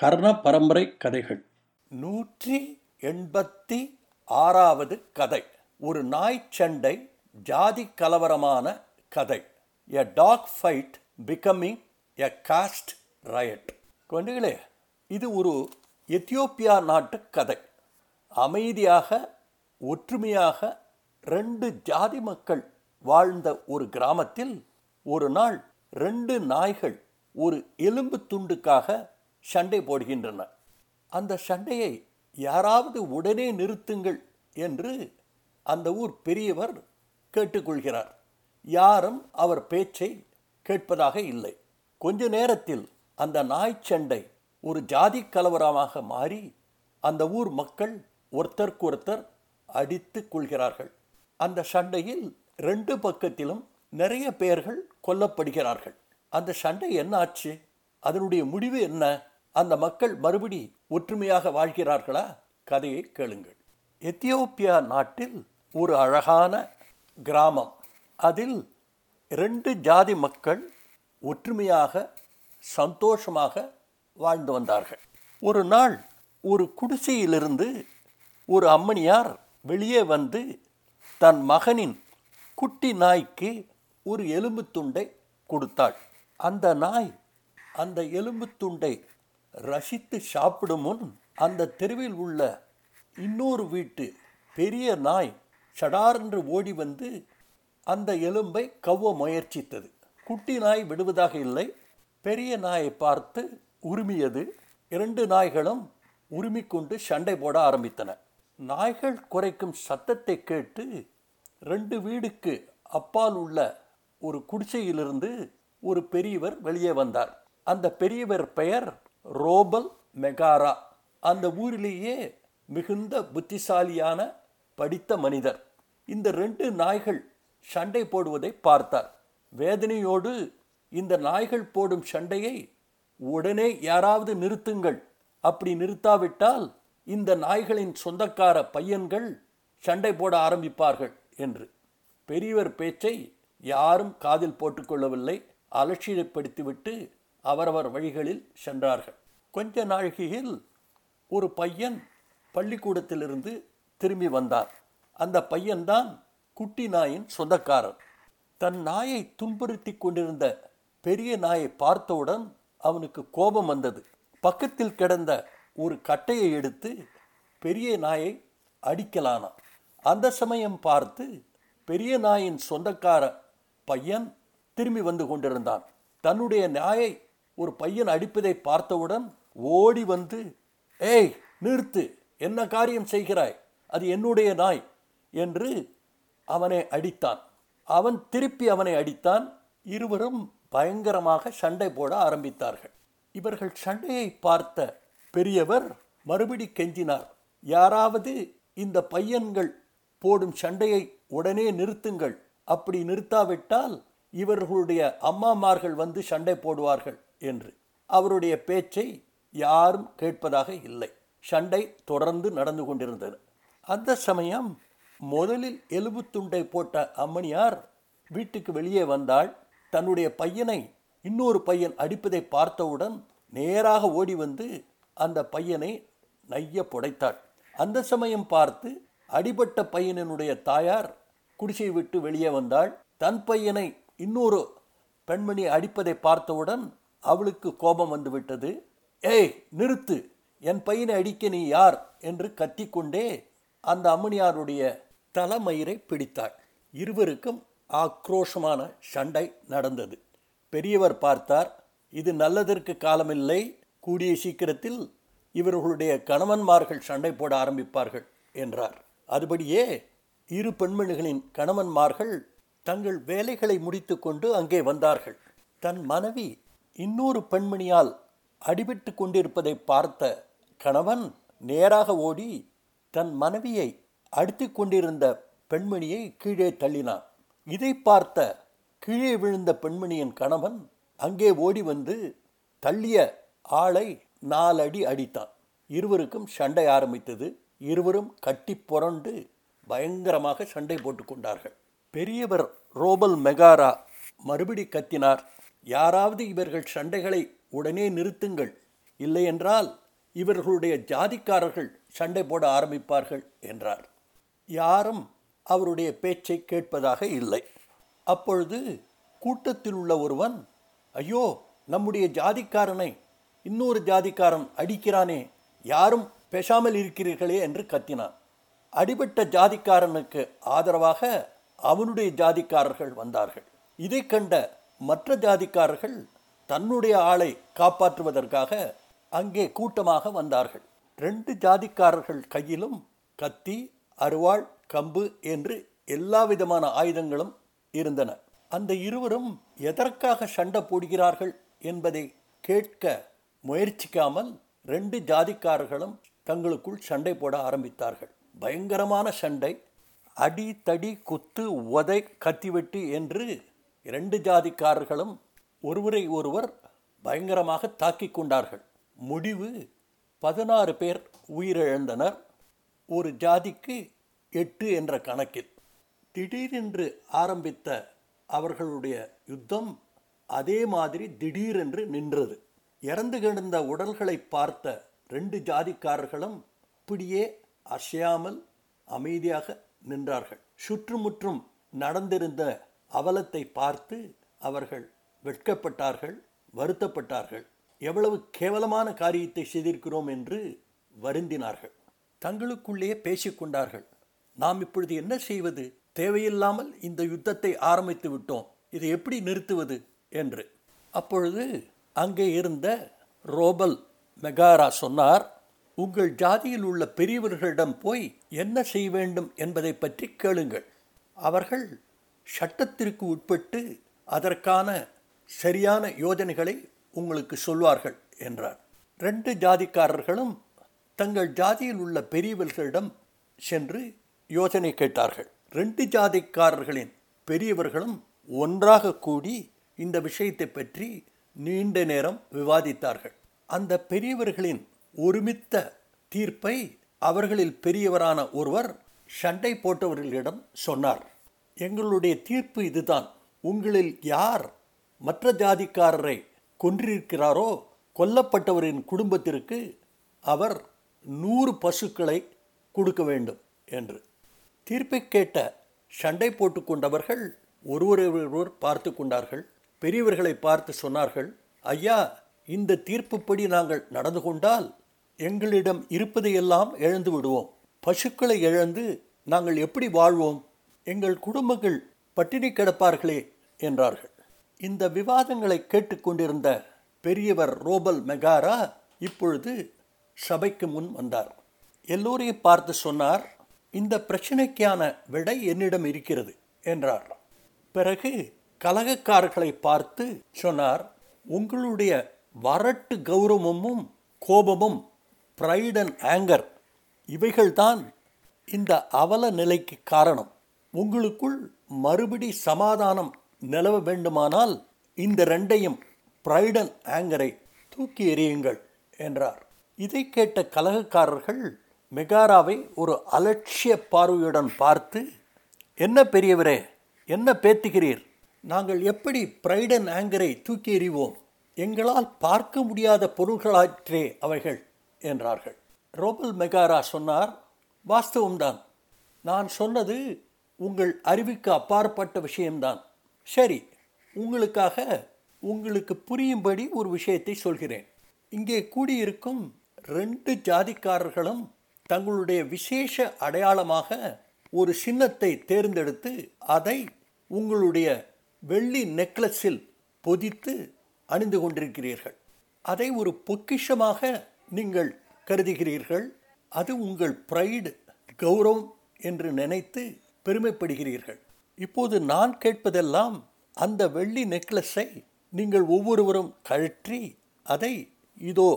கர்ண பரம்பரை கதைகள் நூற்றி எண்பத்தி ஆறாவது கதை. ஒரு நாய் சண்டை ஜாதி கலவரமான கதை. A dog fight becoming a caste riot குழந்தைகளே இது ஒரு எத்தியோப்பியா நாட்டு கதை. அமைதியாக ஒற்றுமையாக ரெண்டு ஜாதி மக்கள் வாழ்ந்த ஒரு கிராமத்தில் ஒரு நாள் ரெண்டு நாய்கள் ஒரு எலும்பு துண்டுக்காக சண்டை போடுகின்றன. அந்த சண்டையை யாராவது உடனே நிறுத்துங்கள் என்று அந்த ஊர் பெரியவர் கேட்டுக்கொள்கிறார். யாரும் அவர் பேச்சை கேட்பதாக இல்லை. கொஞ்ச நேரத்தில் அந்த நாய் சண்டை ஒரு ஜாதி கலவரமாக மாறி அந்த ஊர் மக்கள் ஒருத்தருக்கொருத்தர் அடித்து கொள்கிறார்கள். அந்த சண்டையில் ரெண்டு பக்கத்திலும் நிறைய பேர்கள் கொல்லப்படுகிறார்கள். அந்த சண்டை என்ன ஆச்சு அதனுடைய முடிவு என்ன? அந்த மக்கள் மறுபடி ஒற்றுமையாக வாழ்கிறார்களா? கதையை கேளுங்கள். எத்தியோப்பியா நாட்டில் ஒரு அழகான கிராமம். அதில் ரெண்டு ஜாதி மக்கள் ஒற்றுமையாக சந்தோஷமாக வாழ்ந்து வந்தார்கள். ஒரு நாள் ஒரு குடிசையிலிருந்து ஒரு அம்மணியார் வெளியே வந்து தன் மகனின் குட்டி நாய்க்கு ஒரு எலும்பு துண்டை கொடுத்தாள். அந்த நாய் அந்த எலும்பு துண்டை ரசித்து சாப்பிடும் முன் அந்த தெருவில் உள்ள இன்னொரு வீட்டு பெரிய நாய் சடாரென்று ஓடி வந்து அந்த எலும்பை கவ்வ முயற்சித்தது. குட்டி நாய் விடுவதாக இல்லை. பெரிய நாயை பார்த்து உரிமியது. இரண்டு நாய்களும் உரிமிக்கொண்டு சண்டை போட ஆரம்பித்தன. நாய்கள் குறைக்கும் சத்தத்தை கேட்டு ரெண்டு வீடுக்கு அப்பால் உள்ள ஒரு குடிசையிலிருந்து ஒரு பெரியவர் வெளியே வந்தார். அந்த பெரியவர் பெயர் ரோபல் மெகாரா அந்த ஊரிலேயே மிகுந்த புத்திசாலியான படித்த மனிதர். இந்த ரெண்டு நாய்கள் சண்டை போடுவதை பார்த்தார். வேதனையோடு இந்த நாய்கள் போடும் சண்டையை உடனே யாராவது நிறுத்துங்கள். அப்படி நிறுத்தாவிட்டால் இந்த நாய்களின் சொந்தக்கார பையன்கள் சண்டை போட ஆரம்பிப்பார்கள் என்று. பெரியவர் பேச்சை யாரும் காதில் போட்டுக்கொள்ளவில்லை. அலட்சியப்படுத்திவிட்டு அவரவர் வழிகளில் சென்றார்கள். கொஞ்ச நாழிகையில் ஒரு பையன் பள்ளிக்கூடத்திலிருந்து திரும்பி வந்தார். அந்த பையன்தான் குட்டி நாயின் சொந்தக்காரர். தன் நாயை துன்புறுத்தி கொண்டிருந்த பெரிய நாயை பார்த்தவுடன் அவனுக்கு கோபம் வந்தது. பக்கத்தில் கிடந்த ஒரு கட்டையை எடுத்து பெரிய நாயை அடிக்கலானான். அந்த சமயம் பார்த்து பெரிய நாயின் சொந்தக்கார பையன் திரும்பி வந்து கொண்டிருந்தான். தன்னுடைய நாயை ஒரு பையன் அடிப்பதை பார்த்தவுடன் ஓடி வந்து ஏய் நிறுத்து என்ன காரியம் செய்கிறாய்? அது என்னுடைய நாய் என்று அவனை அடித்தான். அவன் திருப்பி அவனை அடித்தான். இருவரும் பயங்கரமாக சண்டை போட ஆரம்பித்தார்கள். இவர்கள் சண்டையை பார்த்த பெரியவர் மறுபடி கெஞ்சினார் யாராவது இந்த பையன்கள் போடும் சண்டையை உடனே நிறுத்துங்கள். அப்படி நிறுத்தாவிட்டால் இவர்களுடைய அம்மாமார்கள் வந்து சண்டை போடுவார்கள். என்று. அவருடைய பேச்சை யாரும் கேட்பதாக இல்லை. சண்டை தொடர்ந்து நடந்து கொண்டிருந்தது. அந்த சமயம் முதலில் எலும்பு துண்டை போட்ட அம்மணியார் வீட்டுக்கு வெளியே வந்தாள். தன்னுடைய பையனை இன்னொரு பையன் அடிப்பதை பார்த்தவுடன் நேராக ஓடி வந்து அந்த பையனை நைய புடைத்தாள். அந்த சமயம் பார்த்து அடிபட்ட பையனினுடைய தாயார் குடிசை விட்டு வெளியே வந்தாள். தன் பையனை இன்னொரு பெண்மணி அடிப்பதை பார்த்தவுடன் அவளுக்கு கோபம் வந்துவிட்டது. ஏய் நிறுத்து. என் பையனை அடிக்க நீ யார்? என்று கத்திக்கொண்டே அந்த அம்மணியாருடைய தலைமயிரை பிடித்தாள். இருவருக்கும் ஆக்ரோஷமான சண்டை நடந்தது. பெரியவர் பார்த்தார் இது நல்லதற்கு காலமில்லை. கூடிய சீக்கிரத்தில் இவர்களுடைய கணவன்மார்கள் சண்டை போட ஆரம்பிப்பார்கள் என்றார். அதுபடியே இரு பெண்மணிகளின் கணவன்மார்கள் தங்கள் வேலைகளை முடித்துக்கொண்டு அங்கே வந்தார்கள். தன் மனைவி இன்னொரு பெண்மணியால் அடிபட்டு கொண்டிருப்பதை பார்த்த கணவன் நேராக ஓடி தன் மனைவியை அடித்து கொண்டிருந்த பெண்மணியை கீழே தள்ளினான். இதை பார்த்த கீழே விழுந்த பெண்மணியின் கணவன் அங்கே ஓடி வந்து தள்ளிய ஆளை நாலடி அடித்தான். இருவருக்கும் சண்டை ஆரம்பித்தது. இருவரும் கட்டி புரண்டு பயங்கரமாக சண்டை போட்டுக்கொண்டார்கள் பெரியவர் ரோபல் மெகாரா மறுபடி கத்தினார். யாராவது இவர்கள் சண்டைகளை உடனே நிறுத்துங்கள். இல்லையென்றால் இவர்களுடைய ஜாதிக்காரர்கள் சண்டை போட ஆரம்பிப்பார்கள் என்றார். யாரும் அவருடைய பேச்சை கேட்பதாக இல்லை. அப்பொழுது கூட்டத்தில் உள்ள ஒருவன் ஐயோ நம்முடைய ஜாதிக்காரனை இன்னொரு ஜாதிக்காரன் அடிக்கிறானே யாரும் பேசாமல் இருக்கிறீர்களே என்று கத்தினான். அடிபட்ட ஜாதிக்காரனுக்கு ஆதரவாக அவனுடைய ஜாதிக்காரர்கள் வந்தார்கள். இதை கண்ட மற்ற ஜாதிக்காரர்கள் தன்னுடைய ஆளை காப்பாற்றுவதற்காக அங்கே கூட்டமாக வந்தார்கள். ரெண்டு ஜாதிக்காரர்கள் கையிலும் கத்தி அருவாள் கம்பு என்று எல்லா விதமான ஆயுதங்களும் இருந்தன. அந்த இருவரும் எதற்காக சண்டை போடுகிறார்கள் என்பதை கேட்க முயற்சிக்காமல் ரெண்டு ஜாதிக்காரர்களும் தங்களுக்குள் சண்டை போட ஆரம்பித்தார்கள். பயங்கரமான சண்டை அடி தடி குத்து உதை கத்திவெட்டு என்று இரண்டு ஜாதிக்காரர்களும் ஒருவரை ஒருவர் பயங்கரமாக தாக்கிக் கொண்டார்கள். முடிவு பதினாறு பேர் உயிரிழந்தனர். ஒரு ஜாதிக்கு எட்டு என்ற கணக்கில். திடீரென்று ஆரம்பித்த அவர்களுடைய யுத்தம் அதே மாதிரி திடீரென்று நின்றது. இறந்து கிடந்த உடல்களை பார்த்த ரெண்டு ஜாதிக்காரர்களும் இப்படியே அசையாமல் அமைதியாக நின்றார்கள். சுற்றுமுற்றும் நடந்திருந்த அவலத்தை பார்த்து அவர்கள் வெட்கப்பட்டார்கள் வருத்தப்பட்டார்கள். எவ்வளவு கேவலமான காரியத்தை செய்திருக்கிறோம் என்று வருந்தினார்கள். தங்களுக்குள்ளே பேசிக்கொண்டார்கள் நாம் இப்பொழுது என்ன செய்வது? தேவையில்லாமல் இந்த யுத்தத்தை ஆரம்பித்து விட்டோம். இதை எப்படி நிறுத்துவது என்று. அப்பொழுது அங்கே இருந்த ரோபல் மெகாரா சொன்னார் உங்கள் ஜாதியில் உள்ள பெரியவர்களிடம் போய் என்ன செய்ய வேண்டும் என்பதை பற்றி கேளுங்கள். அவர்கள் சட்டத்திற்கு உட்பட்டு அதற்கான சரியான யோஜனைகளை உங்களுக்கு சொல்வார்கள் என்றார். ரெண்டு ஜாதிக்காரர்களும் தங்கள் ஜாதியில் உள்ள பெரியவர்களிடம் சென்று யோசனை கேட்டார்கள். ரெண்டு ஜாதிக்காரர்களின் பெரியவர்களும் ஒன்றாக கூடி இந்த விஷயத்தை பற்றி நீண்ட நேரம் விவாதித்தார்கள். அந்த பெரியவர்களின் ஒருமித்த தீர்ப்பை அவர்களில் பெரியவரான ஒருவர் சண்டை போட்டவர்களிடம் சொன்னார். எங்களுடைய தீர்ப்பு இதுதான். உங்களில் யார் மற்ற ஜாதிக்காரரை கொன்றிருக்கிறாரோ கொல்லப்பட்டவரின் குடும்பத்திற்கு அவர் நூறு பசுக்களை கொடுக்க வேண்டும் என்று. தீர்ப்பை கேட்ட சண்டை போட்டு கொண்டவர்கள் ஒருவரை ஒருவர் பார்த்து கொண்டார்கள். பெரியவர்களை பார்த்து சொன்னார்கள் ஐயா இந்த தீர்ப்புப்படி நாங்கள் நடந்து கொண்டால் எங்களிடம் இருப்பதையெல்லாம் இழந்து விடுவோம். பசுக்களை இழந்து நாங்கள் எப்படி வாழ்வோம்? எங்கள் குடும்பங்கள் பட்டினி கிடப்பார்களே என்றார்கள். இந்த விவாதங்களை கேட்டுக்கொண்டிருந்த பெரியவர் ரோபல் மெகாரா இப்பொழுது சபைக்கு முன் வந்தார். எல்லோரையும் பார்த்து சொன்னார் இந்த பிரச்சனைக்கான விடை என்னிடம் இருக்கிறது என்றார். பிறகு கலகக்காரர்களை பார்த்து சொன்னார் உங்களுடைய வரட்டு கௌரவமும் கோபமும் ப்ரைட் அண்ட் ஆங்கர் இவைகள்தான் இந்த அவல நிலைக்கு காரணம். உங்களுக்குள் மறுபடி சமாதானம் நிலவ வேண்டுமானால் இந்த ரெண்டையும் ப்ரைடன் ஆங்கரை தூக்கி எறியுங்கள் என்றார். இதை கேட்ட கலகக்காரர்கள் மெகாராவை ஒரு அலட்சிய பார்வையுடன் பார்த்து என்ன பெரியவரே என்ன பேத்துகிறீர்? நாங்கள் எப்படி ப்ரைடன் ஆங்கரை தூக்கி எறிவோம்? எங்களால் பார்க்க முடியாத பொருள்களாற்றே அவைகள் என்றார்கள். ரோபல் மெகாரா சொன்னார் வாஸ்தவம்தான். நான் சொன்னது உங்கள் அறிவுக்கு அப்பாற்பட்ட விஷயம்தான். சரி உங்களுக்காக உங்களுக்கு புரியும்படி ஒரு விஷயத்தை சொல்கிறேன். இங்கே கூடியிருக்கும் ரெண்டு ஜாதிக்காரர்களும் தங்களுடைய விசேஷ அடையாளமாக ஒரு சின்னத்தை தேர்ந்தெடுத்து அதை உங்களுடைய வெள்ளி நெக்லஸில் பொதித்து அணிந்து கொண்டிருக்கிறீர்கள். அதை ஒரு பொக்கிஷமாக நீங்கள் கருதுகிறீர்கள். அது உங்கள் ப்ரைடு கௌரவம் என்று நினைத்து பெருமைப்படுகிறீர்கள். இப்போது நான் கேட்பதெல்லாம் அந்த வெள்ளி நெக்லஸை நீங்கள் ஒவ்வொருவரும் கழற்றி அதை இதோ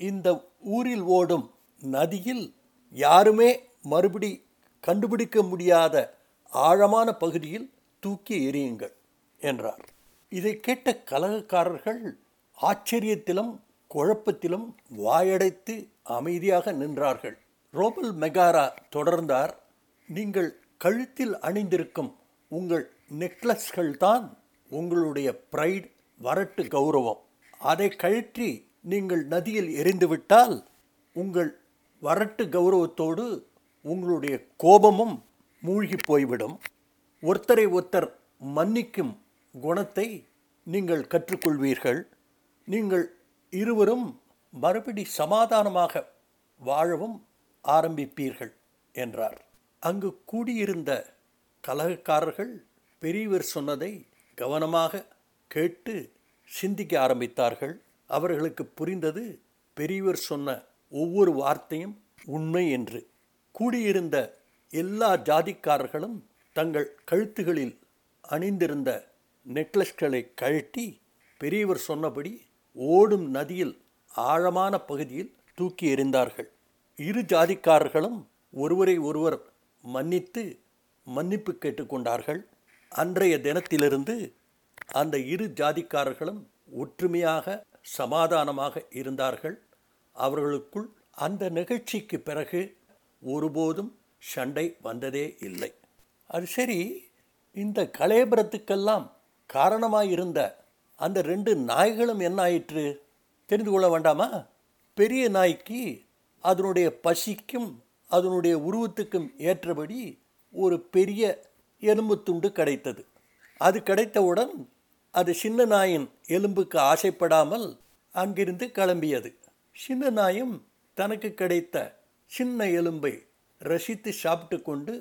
இந்த ஊரில் ஓடும் நதியில் யாருமே மறுபடி கண்டுபிடிக்க முடியாத ஆழமான பகுதியில் தூக்கி எறியுங்கள் என்றார். இதை கேட்ட கலகக்காரர்கள் ஆச்சரியத்திலும் குழப்பத்திலும் வாயடைத்து அமைதியாக நின்றார்கள். ரோபல் மெகாரா தொடர்ந்தார் நீங்கள் கழுத்தில் அணிந்திருக்கும் உங்கள் நெக்லஸ்கள் தான் உங்களுடைய ப்ரைட் வரட்டு கௌரவம். அதை கழற்றி நீங்கள் நதியில் எரிந்துவிட்டால் உங்கள் வரட்டு கௌரவத்தோடு உங்களுடைய கோபமும் மூழ்கி போய்விடும். ஒருத்தரை ஒருத்தர் மன்னிக்கும் குணத்தை நீங்கள் கற்றுக்கொள்வீர்கள். நீங்கள் இருவரும் மறுபடி சமாதானமாக வாழவும் ஆரம்பிப்பீர்கள் என்றார். அங்கு கூடியிருந்த கலகக்காரர்கள் பெரியவர் சொன்னதை கவனமாக கேட்டு சிந்திக்க ஆரம்பித்தார்கள். அவர்களுக்கு புரிந்தது பெரியவர் சொன்ன ஒவ்வொரு வார்த்தையும் உண்மை என்று. கூடியிருந்த எல்லா ஜாதிக்காரர்களும் தங்கள் கழுத்துகளில் அணிந்திருந்த நெக்லஸ்களை கழட்டி பெரியவர் சொன்னபடி ஓடும் நதியில் ஆழமான பகுதியில் தூக்கி எறிந்தார்கள் இரு ஜாதிக்காரர்களும் ஒருவரை ஒருவர் மன்னித்து மன்னிப்பு கேட்டுக்கொண்டார்கள். அன்றைய தினத்திலிருந்து அந்த இரு ஜாதிக்காரர்களும் ஒற்றுமையாக சமாதானமாக இருந்தார்கள். அவர்களுக்குள் அந்த நிகழ்ச்சிக்கு பிறகு ஒருபோதும் சண்டை வந்ததே இல்லை. அது சரி இந்த கலேபரத்துக்கெல்லாம் காரணமாயிருந்த அந்த ரெண்டு நாய்களும் என்ன ஆயிற்று தெரிந்து கொள்ள வேண்டாமா? பெரிய நாய்க்கு அதனுடைய பசிக்கும் அதனுடைய உருவத்துக்கும் ஏற்றபடி ஒரு பெரிய எலும்பு துண்டு கிடைத்தது. அது கிடைத்தவுடன் அது சின்ன நாயின் எலும்புக்கு ஆசைப்படாமல் அங்கிருந்து கிளம்பியது. சின்ன நாயும் தனக்கு கிடைத்த சின்ன எலும்பை ரசித்து சாப்பிட்டு கொண்டு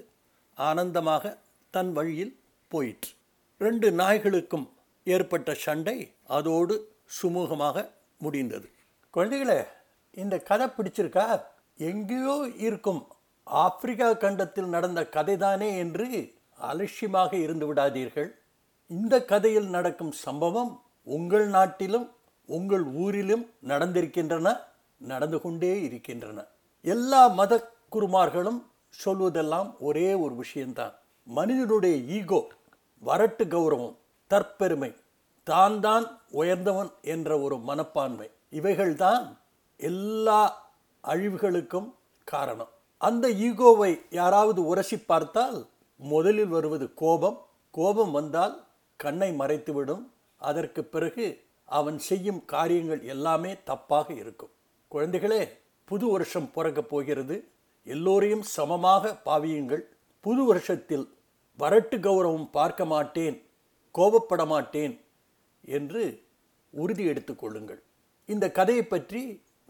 ஆனந்தமாக தன் வழியில் போயிற்று. ரெண்டு நாய்களுக்கும் ஏற்பட்ட சண்டை அதோடு சுமூகமாக முடிந்தது. குழந்தைகளே இந்த கதை பிடிச்சிருக்கா? எங்கேயோ இருக்கும் ஆப்பிரிக்கா கண்டத்தில் நடந்த கதைதானே என்று அலட்சியமாக இருந்து விடாதீர்கள். இந்த கதையில் நடக்கும் சம்பவம் உங்கள் நாட்டிலும் உங்கள் ஊரிலும் நடந்திருக்கின்றன நடந்து கொண்டே இருக்கின்றன. எல்லா மத குருமார்களும் சொல்வதெல்லாம் ஒரே ஒரு விஷயம்தான். மனிதனுடைய ஈகோ வரட்டு கௌரவம் தற்பெருமை தான் தான் உயர்ந்தவன் என்ற ஒரு மனப்பான்மை. இவைகள்தான் எல்லா அழிவுகளுக்கும் காரணம். அந்த ஈகோவை யாராவது உரசி பார்த்தால் முதலில் வருவது கோபம். கோபம் வந்தால் கண்ணை மறைத்துவிடும். அதற்கு பிறகு அவன் செய்யும் காரியங்கள் எல்லாமே தப்பாக இருக்கும். குழந்தைகளே புது வருஷம் பிறக்கப் போகிறது. எல்லோரையும் சமமாக பாவியுங்கள். புது வருஷத்தில் வரட்டு கௌரவம் பார்க்க மாட்டேன் கோபப்பட மாட்டேன் என்று உறுதி எடுத்துக்கொள்ளுங்கள் இந்த கதையை பற்றி